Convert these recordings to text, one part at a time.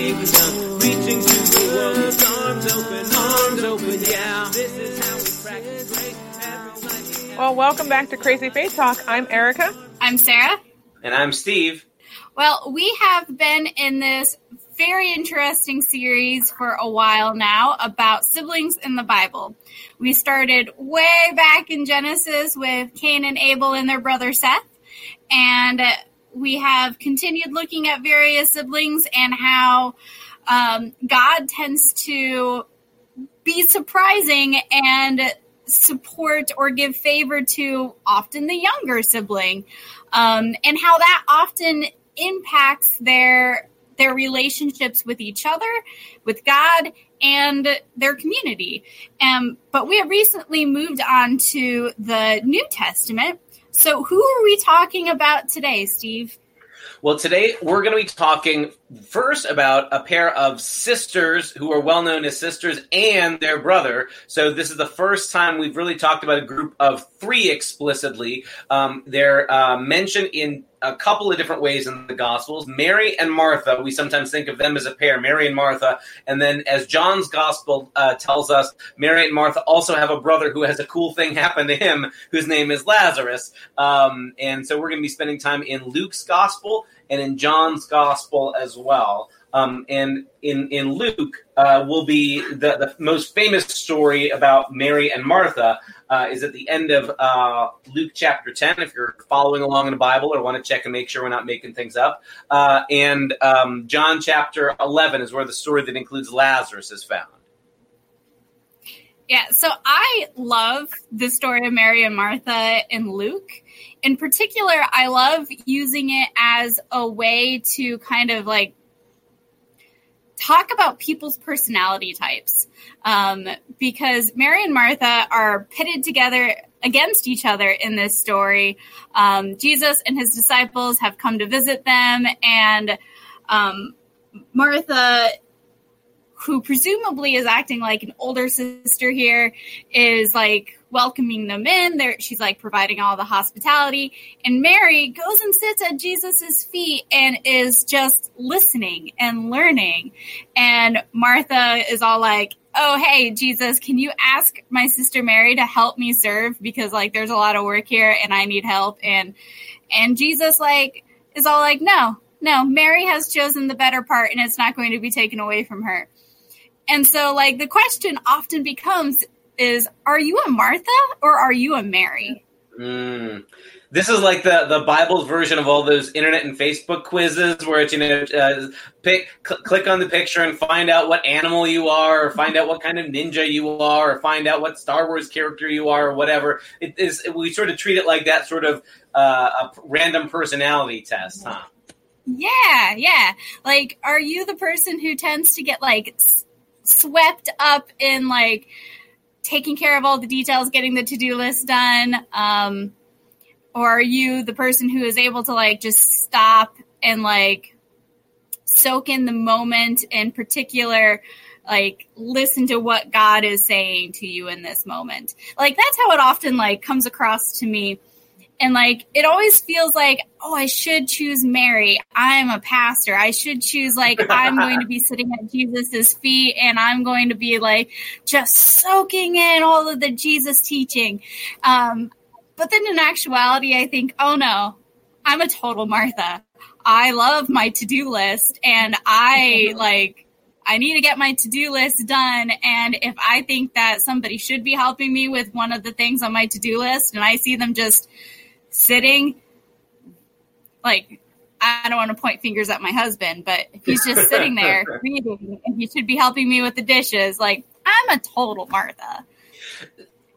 with the kingdom, reaching to the world arms open, arms open. Yeah, this is how we practice grace. Well, welcome back to Crazy Faith Talk. I'm Erica. I'm Sarah. And I'm Steve. Well, we have been in this very interesting series for a while now about siblings in the Bible. We started way back in Genesis with Cain and Abel and their brother Seth, and we have continued looking at various siblings and how um, God tends to be surprising and support or give favor to often the younger sibling, um, and how that often impacts their their relationships with each other, with God, and their community. Um, but we have recently moved on to the New Testament. So, who are we talking about today, Steve? Well, today we're going to be talking first about a pair of sisters who are well known as sisters and their brother. So, this is the first time we've really talked about a group of three explicitly. Um, they're uh, mentioned in a couple of different ways in the Gospels. Mary and Martha, we sometimes think of them as a pair, Mary and Martha. And then, as John's Gospel uh, tells us, Mary and Martha also have a brother who has a cool thing happen to him, whose name is Lazarus. Um, and so, we're going to be spending time in Luke's Gospel and in John's Gospel as well. Um, and in in Luke uh, will be the, the most famous story about Mary and Martha uh, is at the end of uh, Luke chapter ten. If you're following along in the Bible or want to check and make sure we're not making things up, uh, and um, John chapter eleven is where the story that includes Lazarus is found. Yeah, so I love the story of Mary and Martha in Luke. In particular, I love using it as a way to kind of like talk about people's personality types um, because Mary and Martha are pitted together against each other in this story. Um, Jesus and his disciples have come to visit them, and um, Martha, who presumably is acting like an older sister here, is like welcoming them in. There, she's like providing all the hospitality, and Mary goes and sits at Jesus's feet and is just listening and learning. And Martha is all like, "Oh, hey, Jesus, can you ask my sister Mary to help me serve because like there's a lot of work here and I need help." And and Jesus like is all like, "No, no, Mary has chosen the better part, and it's not going to be taken away from her." And so, like, the question often becomes is are you a Martha or are you a Mary? Mm. This is like the, the Bible's version of all those internet and Facebook quizzes where it's, you know, uh, pick, cl- click on the picture and find out what animal you are, or find out what kind of ninja you are, or find out what Star Wars character you are, or whatever. It is, we sort of treat it like that sort of uh, a random personality test, huh? Yeah, yeah. Like, are you the person who tends to get like swept up in like taking care of all the details, getting the to do list done? Um, or are you the person who is able to like just stop and like soak in the moment in particular? like listen to what god is saying to you in this moment like that's how it often like comes across to me and like it always feels like oh i should choose mary. I'm a pastor. I should choose like i'm going to be sitting at jesus's feet and i'm going to be like just soaking in all of the jesus teaching. Um but then in actuality i think oh no i'm a total martha. I love my to-do list and i like I need to get my to do list done. And if I think that somebody should be helping me with one of the things on my to do list and I see them just sitting like I don't want to point fingers at my husband, but he's just sitting there reading and he should be helping me with the dishes, like I'm a total Martha.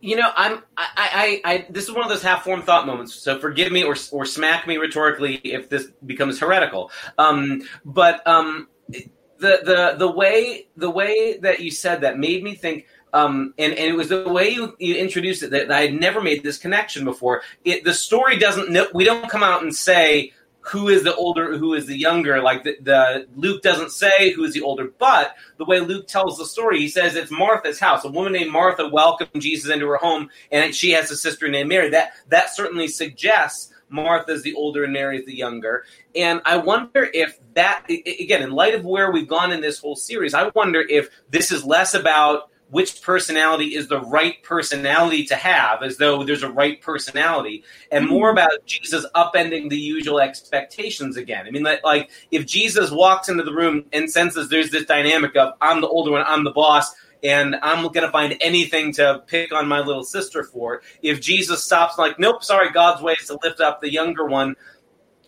You know, I'm I, I, I this is one of those half formed thought moments. So forgive me or or smack me rhetorically if this becomes heretical. Um, but um, the the the way the way that you said that made me think um, and, and it was the way you, you introduced it that, I had never made this connection before. It, the story doesn't know, we don't come out and say who is the older, who is the younger. Like the, the Luke doesn't say who is the older, but the way Luke tells the story, he says it's Martha's house. A woman named Martha welcomed Jesus into her home, and she has a sister named Mary. That that certainly suggests Martha's the older and Mary's the younger. And I wonder if that, again, in light of where we've gone in this whole series, I wonder if this is less about which personality is the right personality to have, as though there's a right personality, and more hmm. about Jesus upending the usual expectations again. I mean, like, like if Jesus walks into the room and senses there's this dynamic of I'm the older one, I'm the boss, and I'm going to find anything to pick on my little sister for. If Jesus stops, like, nope, sorry, God's way is to lift up the younger one.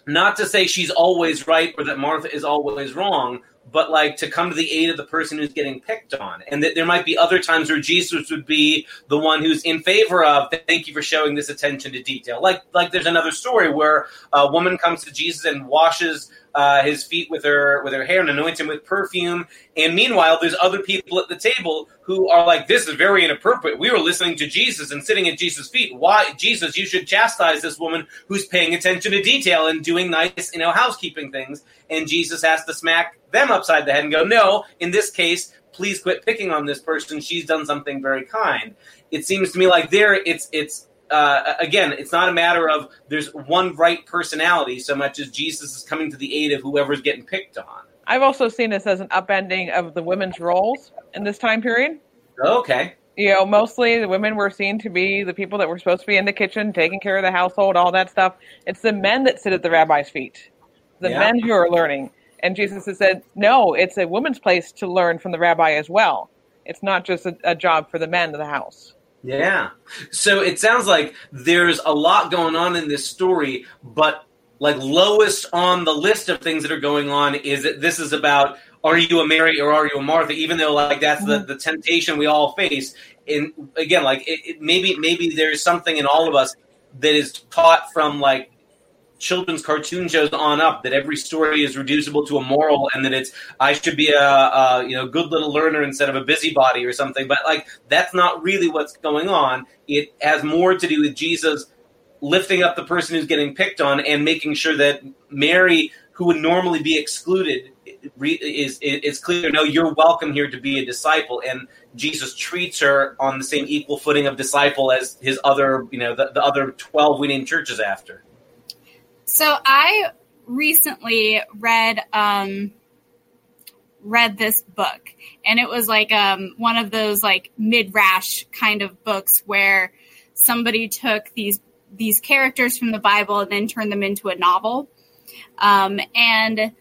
Not to say she's always right or that Martha is always wrong, but like to come to the aid of the person who's getting picked on. And that there might be other times where Jesus would be the one who's in favor of, thank you for showing this attention to detail. Like, like there's another story where a woman comes to Jesus and washes uh, his feet with her with her hair and anoints him with perfume. And meanwhile, there's other people at the table who are like, "This is very inappropriate. We were listening to Jesus and sitting at Jesus' feet. Why, Jesus? You should chastise this woman who's paying attention to detail and doing nice, you know, housekeeping things." And Jesus has to smack them upside the head and go, "No, in this case." Please quit picking on this person. She's done something very kind. It seems to me like there, it's it's uh, again, it's not a matter of there's one right personality so much as Jesus is coming to the aid of whoever's getting picked on. I've also seen this as an upending of the women's roles in this time period. Okay. You know, mostly the women were seen to be the people that were supposed to be in the kitchen, taking care of the household, all that stuff. It's the men that sit at the rabbi's feet, the Yeah. men who are learning. And Jesus has said, no, it's a woman's place to learn from the rabbi as well. It's not just a, a job for the men of the house. Yeah. So it sounds like there's a lot going on in this story, but like lowest on the list of things that are going on is that this is about are you a Mary or are you a Martha? Even though like that's the, mm-hmm. the temptation we all face. And again, like it, it, maybe maybe there's something in all of us that is taught from like children's cartoon shows on up that every story is reducible to a moral and that it's I should be a, a you know good little learner instead of a busybody or something. But like that's not really what's going on. It has more to do with Jesus lifting up the person who's getting picked on and making sure that Mary who would normally be excluded is clear no you're welcome here to be a disciple. And Jesus treats her on the same equal footing of disciple as his other you know the, the other 12 we named churches after So I recently read um read this book and it was like um one of those like midrash kind of books where somebody took these these characters from the Bible and then turned them into a novel. Um and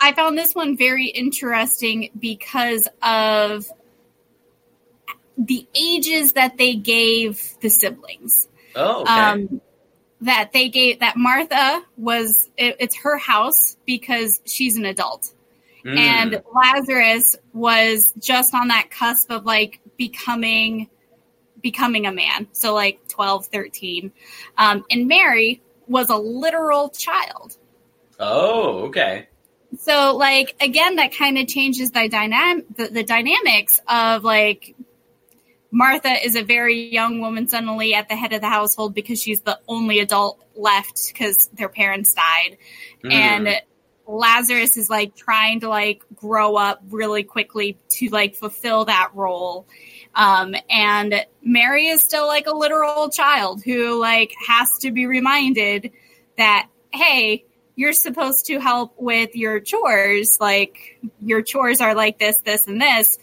I found this one very interesting because of the ages that they gave the siblings oh okay um, that they gave that Martha was it, it's her house because she's an adult, Mm. and Lazarus was just on that cusp of like becoming becoming a man, so like 12, 13. Um, and Mary was a literal child. Oh, okay. So like again, that kind of changes the dynamic the, the dynamics of like Martha is a very young woman suddenly at the head of the household because she's the only adult left because their parents died. Mm. And Lazarus is like trying to like grow up really quickly to like fulfill that role. Um, and Mary is still like a literal child who like has to be reminded that, hey, you're supposed to help with your chores. Like your chores are like this, this, and this.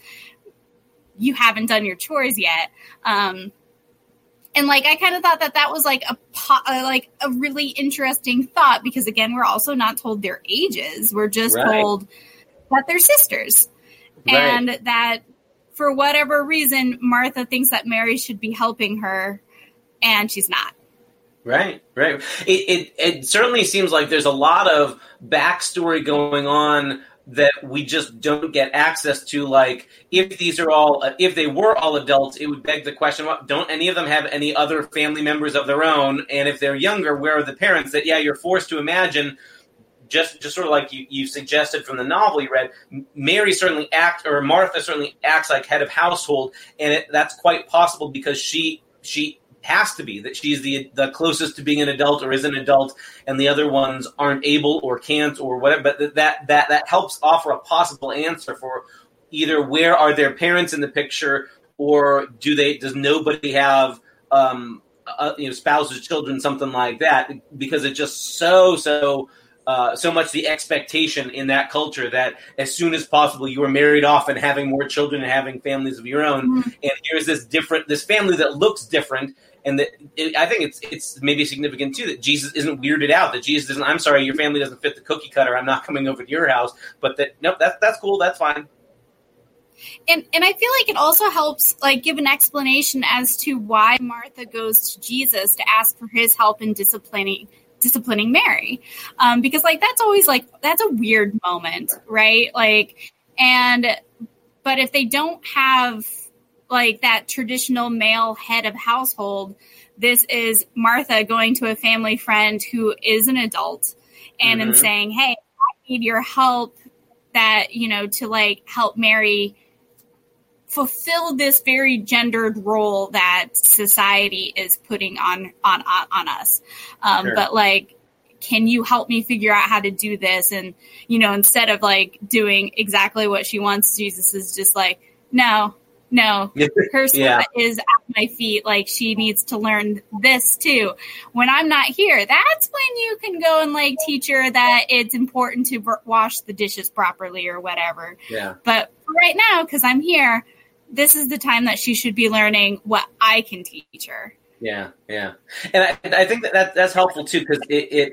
You haven't done your chores yet. Um, and like I kind of thought that that was like a po- uh, like a really interesting thought because again we're also not told their ages. We're just Right. told that they're sisters, Right. and that for whatever reason Martha thinks that Mary should be helping her, and she's not. Right, right. It, it it certainly seems like there's a lot of backstory going on that we just don't get access to. Like, if these are all, uh, if they were all adults, it would beg the question: Don't any of them have any other family members of their own? And if they're younger, where are the parents? That yeah, you're forced to imagine. Just, just sort of like you, you suggested from the novel you read, Mary certainly act or Martha certainly acts like head of household, and it, that's quite possible because she she has to be that she's the the closest to being an adult or is an adult, and the other ones aren't able or can't or whatever. But that that that, helps offer a possible answer for either where are their parents in the picture, or do they does nobody have um, uh, you know spouses, children, something like that, because it's just so so. Uh, so much the expectation in that culture that as soon as possible you are married off and having more children and having families of your own. Mhm. And here's this different, this family that looks different, and that it, I think it's it's maybe significant too that Jesus isn't weirded out. That Jesus isn't. I'm sorry, your family doesn't fit the cookie cutter. I'm not coming over to your house. But that nope, that's that's cool. That's fine. and and I feel like it also helps like give an explanation as to why Martha goes to Jesus to ask for his help in disciplining disciplining Mary. Um, because like that's always like that's a weird moment, right? Like and but if they don't have like that traditional male head of household, this is Martha going to a family friend who is an adult and and Mhm. saying, "Hey, I need your help that, you know, to like help Mary fulfill this very gendered role that society is putting on on on, on us um, Sure. but like can you help me figure out how to do this and you know instead of like doing exactly what she wants jesus is just like no no her Yeah. is at my feet like she needs to learn this too when i'm not here that's when you can go and like teach her that it's important to wash the dishes properly or whatever Yeah. but right now, because I'm here, this is the time that she should be learning what I can teach her. Yeah, yeah, and I, I think that, that that's helpful too because it, it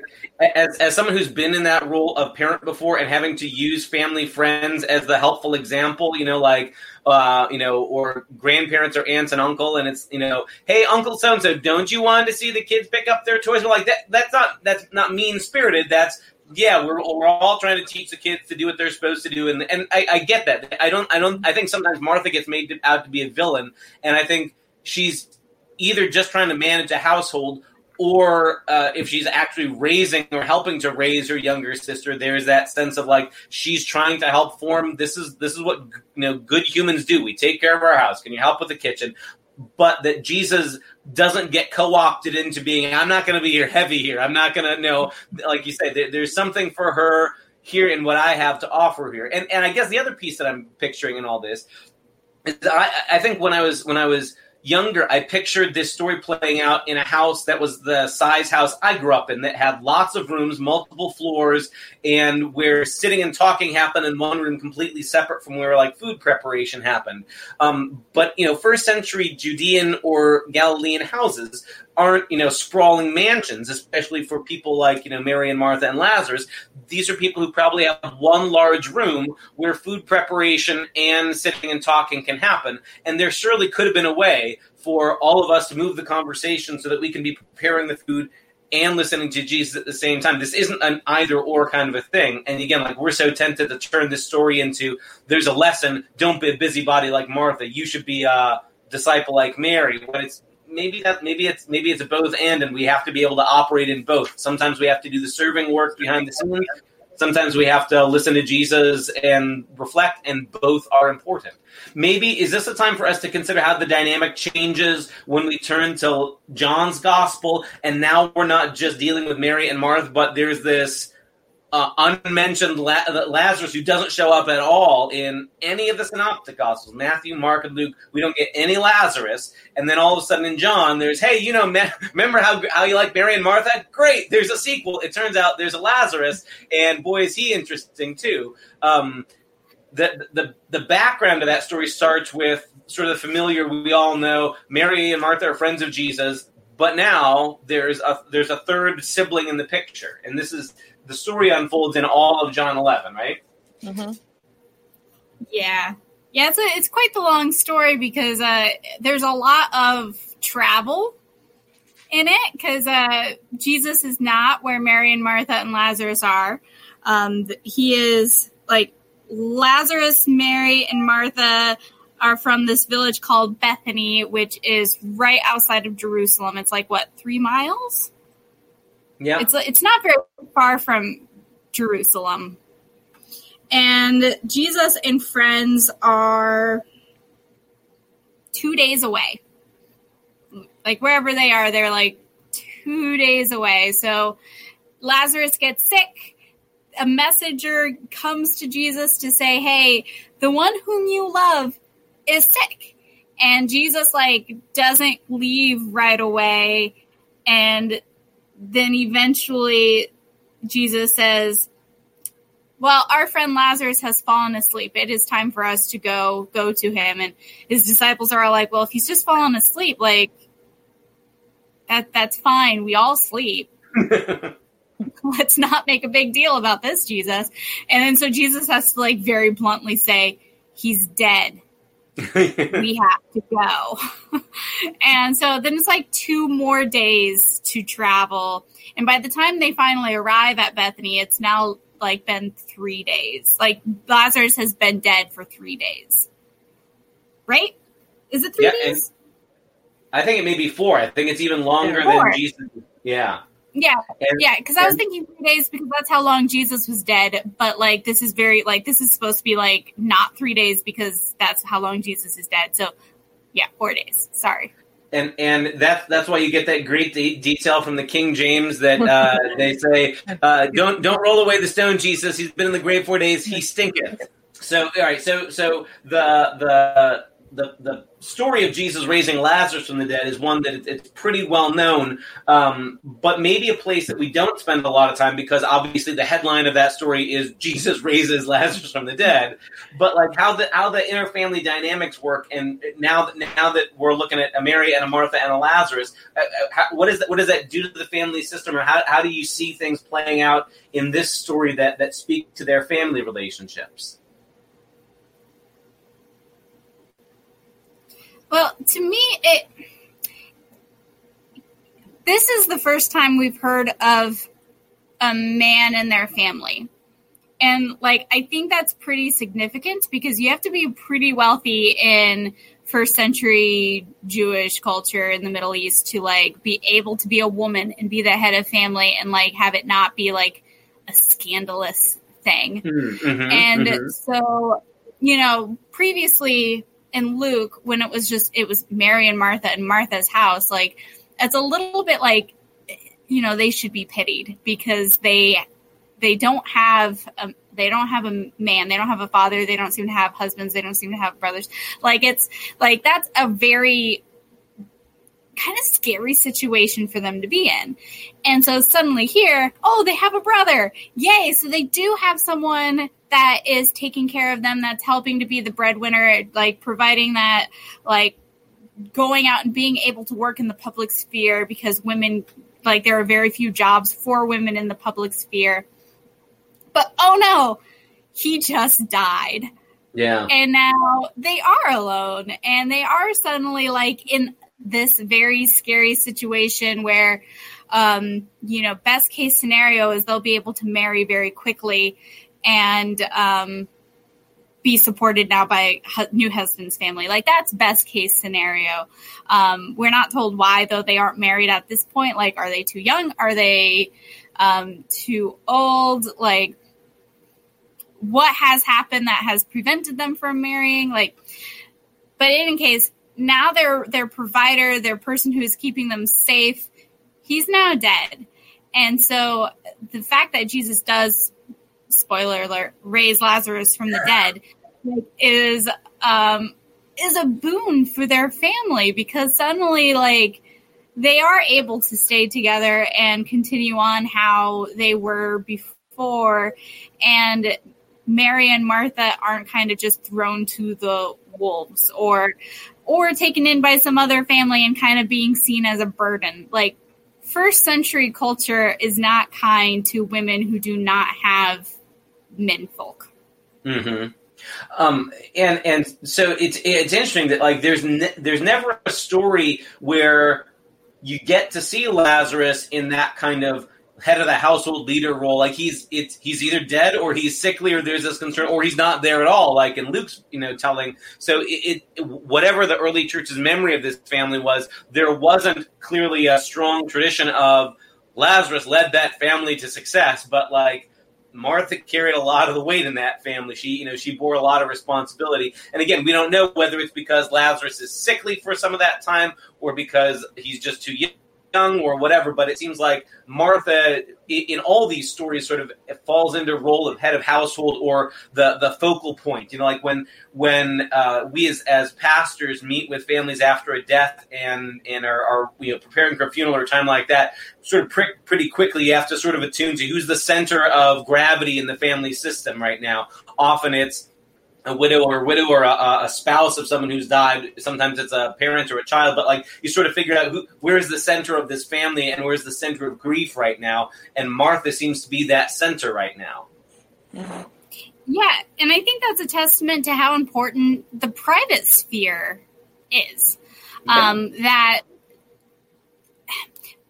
as as someone who's been in that role of parent before and having to use family friends as the helpful example, you know, like uh, you know, or grandparents or aunts and uncle, and it's you know, hey, Uncle so and so, don't you want to see the kids pick up their toys? We're like that. That's not that's not mean spirited. That's yeah, we're we're all trying to teach the kids to do what they're supposed to do, and and I, I get that. I don't I don't I think sometimes Martha gets made out to be a villain, and I think she's either just trying to manage a household or uh, if she's actually raising or helping to raise her younger sister there's that sense of like she's trying to help form. This is this is what you know good humans do. We take care of our house. Can you help with the kitchen? But that jesus doesn't get co-opted into being i'm not going to be here heavy here. I'm not going to know like you say there, there's something for her here in what i have to offer here. And and i guess the other piece that i'm picturing in all this is I, I think when I was when I was younger, I pictured this story playing out in a house that was the size house I grew up in that had lots of rooms, multiple floors, and where sitting and talking happened in one room completely separate from where like food preparation happened. Um, but you know, first century Judean or Galilean houses aren't you know sprawling mansions, especially for people like you know Mary and Martha and Lazarus. These are people who probably have one large room where food preparation and sitting and talking can happen. And there surely could have been a way for all of us to move the conversation so that we can be preparing the food and listening to Jesus at the same time. This isn't an either or kind of a thing. And again, like we're so tempted to turn this story into there's a lesson, don't be a busybody like Martha. You should be a disciple like Mary. When it's maybe that maybe it's maybe it's a both and and we have to be able to operate in both. Sometimes we have to do the serving work behind the scenes. Sometimes we have to listen to Jesus and reflect, and both are important. Maybe is this a time for us to consider how the dynamic changes when we turn to John's gospel, and now we're not just dealing with Mary and Martha, but there's this uh, unmentioned La- Lazarus who doesn't show up at all in any of the synoptic gospels Matthew, Mark, and Luke. We don't get any Lazarus. And then all of a sudden in John, there's, hey, you know, me- remember how, how you like Mary and Martha? Great, there's a sequel. It turns out there's a Lazarus, and boy, is he interesting too. Um, the, the, the background of that story starts with sort of the familiar, we all know Mary and Martha are friends of Jesus. But now there's a there's a third sibling in the picture, and this is the story unfolds in all of John 11, right? hmm Yeah. Yeah, it's, a, it's quite the long story because uh, there's a lot of travel in it because uh, Jesus is not where Mary and Martha and Lazarus are. Um, he is like Lazarus, Mary, and Martha are from this village called Bethany, which is right outside of Jerusalem. It's like what three miles? Yeah. It's it's not very far from Jerusalem. And Jesus and friends are two days away. Like wherever they are, they're like two days away. So Lazarus gets sick. A messenger comes to Jesus to say, Hey, the one whom you love is sick. and Jesus like doesn't leave right away and then eventually Jesus says well our friend Lazarus has fallen asleep. It is time for us to go go to him. And his disciples are all like well if he's just fallen asleep like that that's fine. We all sleep. Let's not make a big deal about this Jesus. And then so Jesus has to like very bluntly say he's dead we have to go. and so then it's like two more days to travel. And by the time they finally arrive at Bethany, it's now like been three days. Like Lazarus has been dead for three days. Right? Is it three Yeah, days? I think it may be four. I think it's even longer Four. than Jesus. Yeah. Yeah, And- yeah, because I was thinking three days because that's how long Jesus was dead. But like, this is very like this is supposed to be like not three days because that's how long Jesus is dead. So, yeah, four days. Sorry. and and that's that's why you get that great de- detail from the King James that uh, they say, uh, "Don't don't roll away the stone, Jesus. He's been in the grave four days. He stinketh." So all right, so so the the the the story of Jesus raising Lazarus from the dead is one that it's pretty well known, um, but maybe a place that we don't spend a lot of time because obviously the headline of that story is Jesus raises Lazarus from the dead. But like how the how the inner family dynamics work, and now that now that we're looking at a Mary and a Martha and a Lazarus, uh, uh, how, what is that? What does that do to the family system, or how how do you see things playing out in this story that that speak to their family relationships? Well, to me, it. This is the first time we've heard of a man and their family. And, like, I think that's pretty significant because you have to be pretty wealthy in first century Jewish culture in the Middle East to, like, be able to be a woman and be the head of family and, like, have it not be, like, a scandalous thing. Mhm, And mhm. so, you know, previously in Luke, when it was just it was Mary and Martha and Martha's house, like it's a little bit like you know they should be pitied because they they don't have a, they don't have a man, they don't have a father, they don't seem to have husbands, they don't seem to have brothers. Like it's like that's a very kind of scary situation for them to be in. And so suddenly here, oh, they have a brother. Yay. So they do have someone that is taking care of them, that's helping to be the breadwinner, like providing that, like going out and being able to work in the public sphere because women, like, there are very few jobs for women in the public sphere. But oh no, he just died yeah. and now they are alone and they are suddenly like in this very scary situation where um you know best case scenario is they'll be able to marry very quickly and um be supported now by new husband's family. Like that's best case scenario. Um we're not told why though they aren't married at this point. Like are they too young? Are they um too old? Like what has happened that has prevented them from marrying? Like but in any case now their their provider their person who is keeping them safe he's now dead. And so the fact that jesus does spoiler alert raise lazarus from the dead is um is a boon for their family because suddenly like they are able to stay together and continue on how they were before and Mary and Martha aren't kind of just thrown to the wolves or or taken in by some other family and kind of being seen as a burden. Like first century culture is not kind to women who do not have menfolk. hmm Um, and and so it's it's interesting that like there's ne- there's never a story where you get to see Lazarus in that kind of head of the household leader role. Like he's it's he's either dead or he's sickly or there's this concern or he's not there at all. Like in Luke's you know telling. So it, it whatever the early church's memory of this family was, there wasn't clearly a strong tradition of Lazarus led that family to success, but like Martha carried a lot of the weight in that family. She, you know, she bore a lot of responsibility. And again, we don't know whether it's because Lazarus is sickly for some of that time or because he's just too young or whatever, but it seems like Martha in all these stories sort of falls into role of head of household or the the focal point. You know, like when when uh, we as as pastors meet with families after a death and and are, are you know preparing for a funeral or a time like that, sort of pretty, pretty quickly you have to sort of attune to who's the center of gravity in the family system right now. Often it's a widow or a widow or a, a, spouse of someone who's died. Sometimes it's a parent or a child, but like you sort of figure out who, where's the center of this family and where's the center of grief right now. And Martha seems to be that center right now. Yeah, and I think that's a testament to how important the private sphere is. Um, that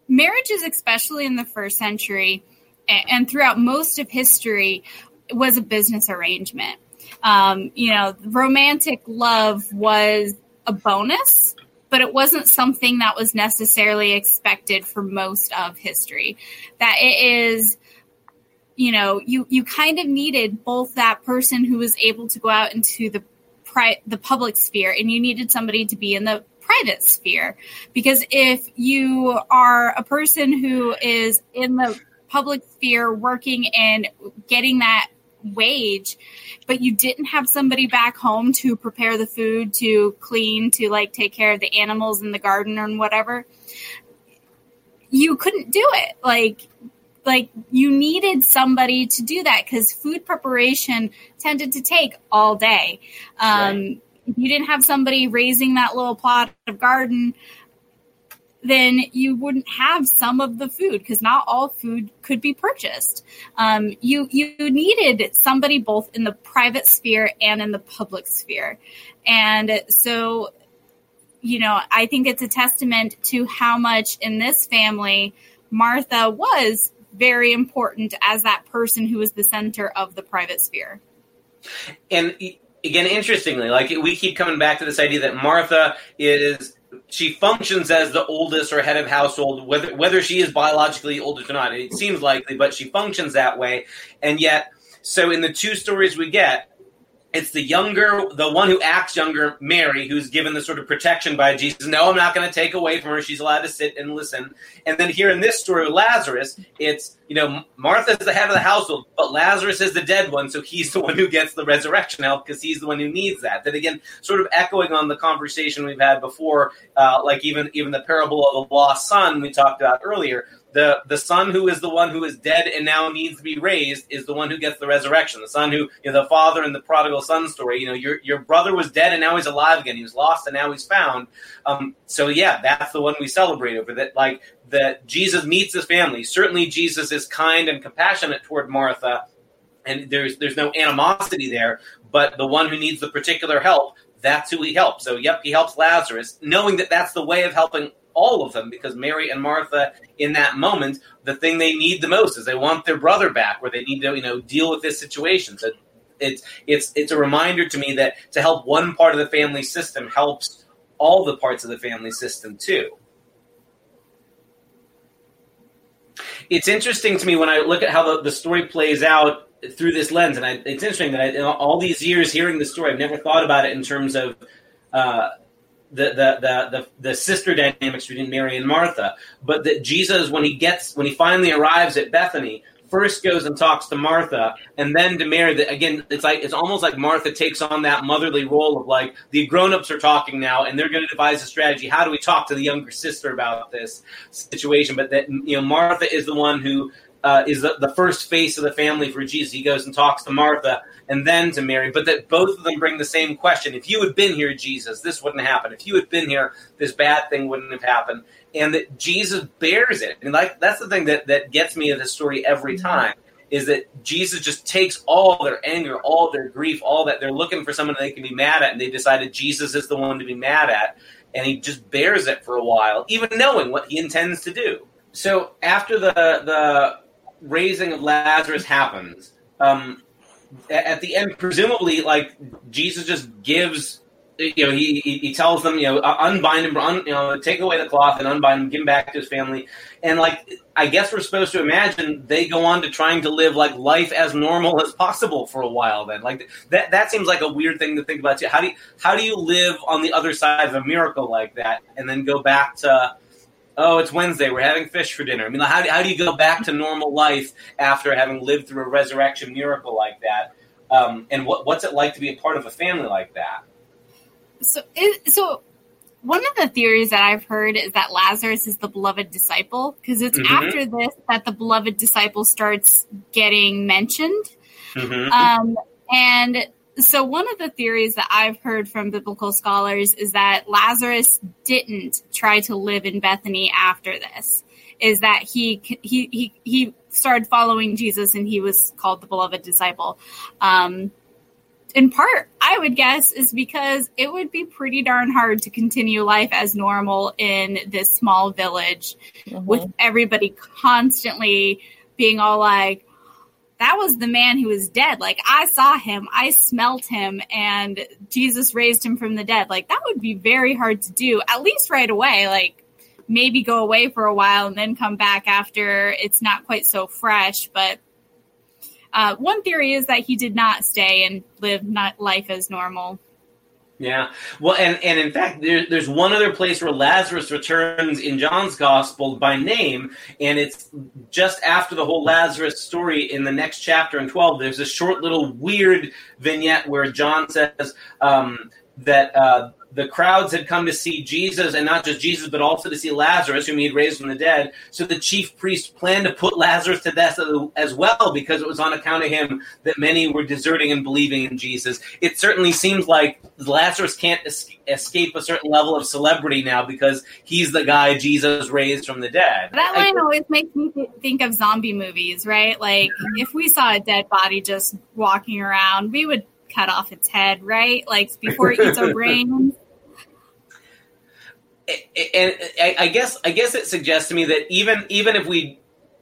marriages, especially in the first century and throughout most of history, was a business arrangement um, you know, romantic love was a bonus, but it wasn't something that was necessarily expected for most of history. That it is, you know, you you kind of needed both that person who was able to go out into the pri- the public sphere, and you needed somebody to be in the private sphere because if you are a person who is in the public sphere working and getting that wage, but you didn't have somebody back home to prepare the food, to clean, to like take care of the animals in the garden and whatever, you couldn't do it. Like, like you needed somebody to do that because food preparation tended to take all day. Um, right. You didn't have somebody raising that little plot of garden then you wouldn't have some of the food because not all food could be purchased. Um, you you needed somebody both in the private sphere and in the public sphere, and so you know I think it's a testament to how much in this family Martha was very important as that person who was the center of the private sphere. And again, interestingly, like we keep coming back to this idea that Martha is she functions as the oldest or head of household, whether whether she is biologically oldest or not. It seems likely, but she functions that way. And yet, so in the two stories we get, it's the younger, the one who acts younger, Mary, who's given the sort of protection by Jesus. No, I'm not going to take away from her. She's allowed to sit and listen. And then here in this story with Lazarus, it's, you know, Martha's the head of the household, but Lazarus is the dead one, so he's the one who gets the resurrection help because he's the one who needs that. Then again, sort of echoing on the conversation we've had before, uh, like even even the parable of the lost son we talked about earlier the the son who is the one who is dead and now needs to be raised is the one who gets the resurrection. The son who you know, the father in the prodigal son story. You know, your your brother was dead and now he's alive again. He was lost and now he's found. Um, so yeah, that's the one we celebrate over that. Like that Jesus meets his family. Certainly, Jesus is kind and compassionate toward Martha, and there's there's no animosity there. But the one who needs the particular help, that's who he helps. So, yep, he helps Lazarus, knowing that that's the way of helping all of them because Mary and Martha in that moment the thing they need the most is they want their brother back where they need to you know deal with this situation. So it's it's it's a reminder to me that to help one part of the family system helps all the parts of the family system too. It's interesting to me when I look at how the, the story plays out through this lens, and I, it's interesting that I, in all these years hearing the story, I've never thought about it in terms of uh, the, the the the the sister dynamics between Mary and Martha, but that Jesus, when he gets when he finally arrives at Bethany, first goes and talks to Martha, and then to Mary. That again, it's like it's almost like Martha takes on that motherly role of like the grown-ups are talking now, and they're going to devise a strategy. How do we talk to the younger sister about this situation? But that you know, Martha is the one who uh, is the, the, first face of the family for Jesus. He goes and talks to Martha and then to Mary, but that both of them bring the same question. If you had been here, Jesus, this wouldn't happen. If you had been here, this bad thing wouldn't have happened. And that Jesus bears it. And like that's the thing that, that gets me in this story every mm-hmm. time is that Jesus just takes all their anger, all their grief, all that they're looking for someone they can be mad at, and they decided Jesus is the one to be mad at, and he just bears it for a while, even knowing what he intends to do. So after the the raising of Lazarus happens, um, at the end, presumably, like Jesus just gives, you know, he, he tells them, you know, unbind him, un, you know, take away the cloth and unbind him, give him back to his family, and like I guess we're supposed to imagine they go on to trying to live like life as normal as possible for a while. Then, like that, that seems like a weird thing to think about too. How do you, how do you live on the other side of a miracle like that and then go back to oh, it's Wednesday, we're having fish for dinner. I mean, how, how do you go back to normal life after having lived through a resurrection miracle like that? Um, and what, what's it like to be a part of a family like that? So, it, so one of the theories that I've heard is that Lazarus is the beloved disciple because it's Mhm. after this that the beloved disciple starts getting mentioned. Mm-hmm. Um, and so, one of the theories that I've heard from biblical scholars is that Lazarus didn't try to live in Bethany after this. Is that he he he he started following Jesus and he was called the beloved disciple. Um, in part, I would guess, is because it would be pretty darn hard to continue life as normal in this small village with everybody constantly being all like, that was the man who was dead. Like, I saw him, I smelt him, and Jesus raised him from the dead. Like, that would be very hard to do, at least right away. Like, maybe go away for a while and then come back after it's not quite so fresh. But uh, one theory is that he did not stay and live not life as normal. Yeah. Well, and, and in fact, there, there's one other place where Lazarus returns in John's gospel by name, and it's just after the whole Lazarus story in the next chapter in 12. There's a short little weird vignette where John says um, that uh, the crowds had come to see Jesus, and not just Jesus, but also to see Lazarus, whom he had raised from the dead. So the chief priest planned to put Lazarus to death as well, because it was on account of him that many were deserting and believing in Jesus. It certainly seems like Lazarus can't escape a certain level of celebrity now because he's the guy Jesus raised from the dead. That I- line always makes me think of zombie movies, right? Like, if we saw a dead body just walking around, we would cut off its head, right? Like, before it eats our brains. And I, I guess I guess it suggests to me that even even if we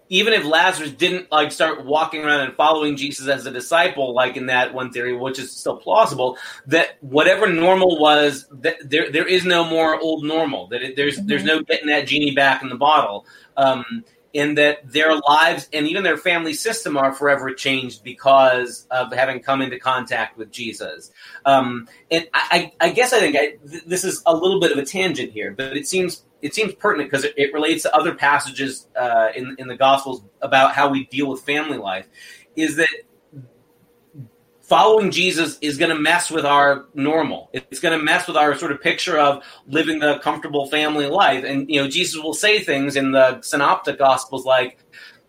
even if Lazarus didn't like start walking around and following Jesus as a disciple, like in that one theory, which is still plausible, that whatever normal was, that there there is no more old normal. That it, there's there's no getting that genie back in the bottle. Um, and that their lives and even their family system are forever changed because of having come into contact with Jesus. Um, and I, I, guess I think I, th- this is a little bit of a tangent here, but it seems it seems pertinent because it, it relates to other passages uh, in in the Gospels about how we deal with family life. Is that following Jesus is going to mess with our normal. It's going to mess with our sort of picture of living the comfortable family life. And you know, Jesus will say things in the synoptic gospels like,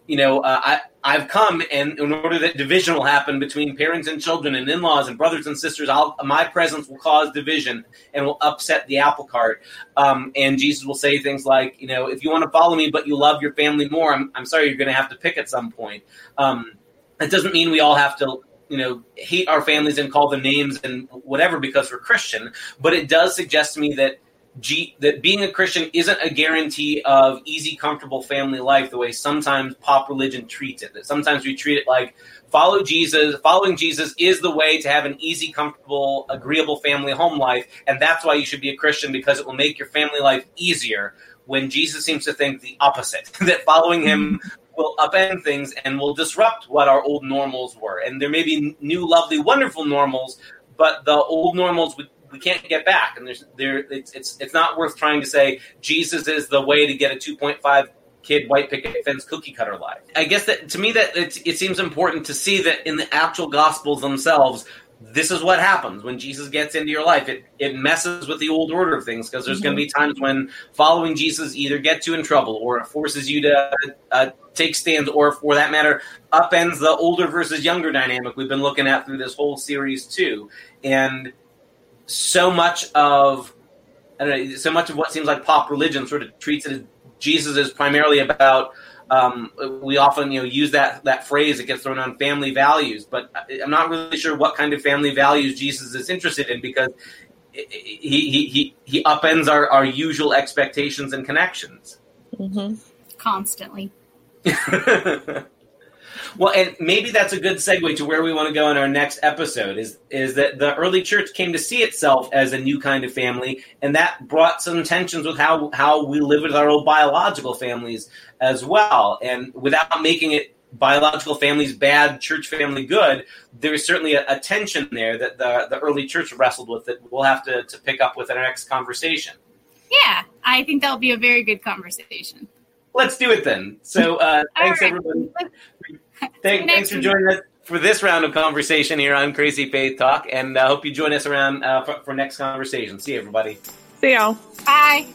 you know, uh, I I've come, and in order that division will happen between parents and children, and in-laws and brothers and sisters, I'll, my presence will cause division and will upset the apple cart. Um, and Jesus will say things like, you know, if you want to follow me, but you love your family more, I'm, I'm sorry, you're going to have to pick at some point. Um, it doesn't mean we all have to you know hate our families and call them names and whatever because we're Christian, but it does suggest to me that G, that being a Christian isn't a guarantee of easy, comfortable family life the way sometimes pop religion treats it. That sometimes we treat it like follow Jesus, following Jesus is the way to have an easy, comfortable, agreeable family home life, and that's why you should be a Christian because it will make your family life easier. When Jesus seems to think the opposite, that following him will upend things and will disrupt what our old normals were. And there may be new, lovely, wonderful normals, but the old normals we, we can't get back. And there's there it's, it's it's not worth trying to say Jesus is the way to get a 2.5 kid white picket fence cookie cutter life. I guess that to me that it, it seems important to see that in the actual gospels themselves. This is what happens when Jesus gets into your life. It it messes with the old order of things because there's going to be times when following Jesus either gets you in trouble or it forces you to uh, take stands, or for that matter, upends the older versus younger dynamic we've been looking at through this whole series too. And so much of I don't know, so much of what seems like pop religion sort of treats it as Jesus is primarily about. Um, we often, you know, use that that phrase It gets thrown on family values, but I'm not really sure what kind of family values Jesus is interested in because he he he, he upends our, our usual expectations and connections. hmm Constantly. well, and maybe that's a good segue to where we want to go in our next episode. Is is that the early church came to see itself as a new kind of family, and that brought some tensions with how how we live with our old biological families as well. And without making it biological families bad, church family good, there's certainly a, a tension there that the the early church wrestled with that we'll have to to pick up with in our next conversation. Yeah, I think that'll be a very good conversation. Let's do it then. So, uh, thanks right. everybody. Thank, thanks for joining us for this round of conversation here on Crazy Faith Talk, and I uh, hope you join us around uh, for, for next conversation. See you, everybody. See y'all. Bye.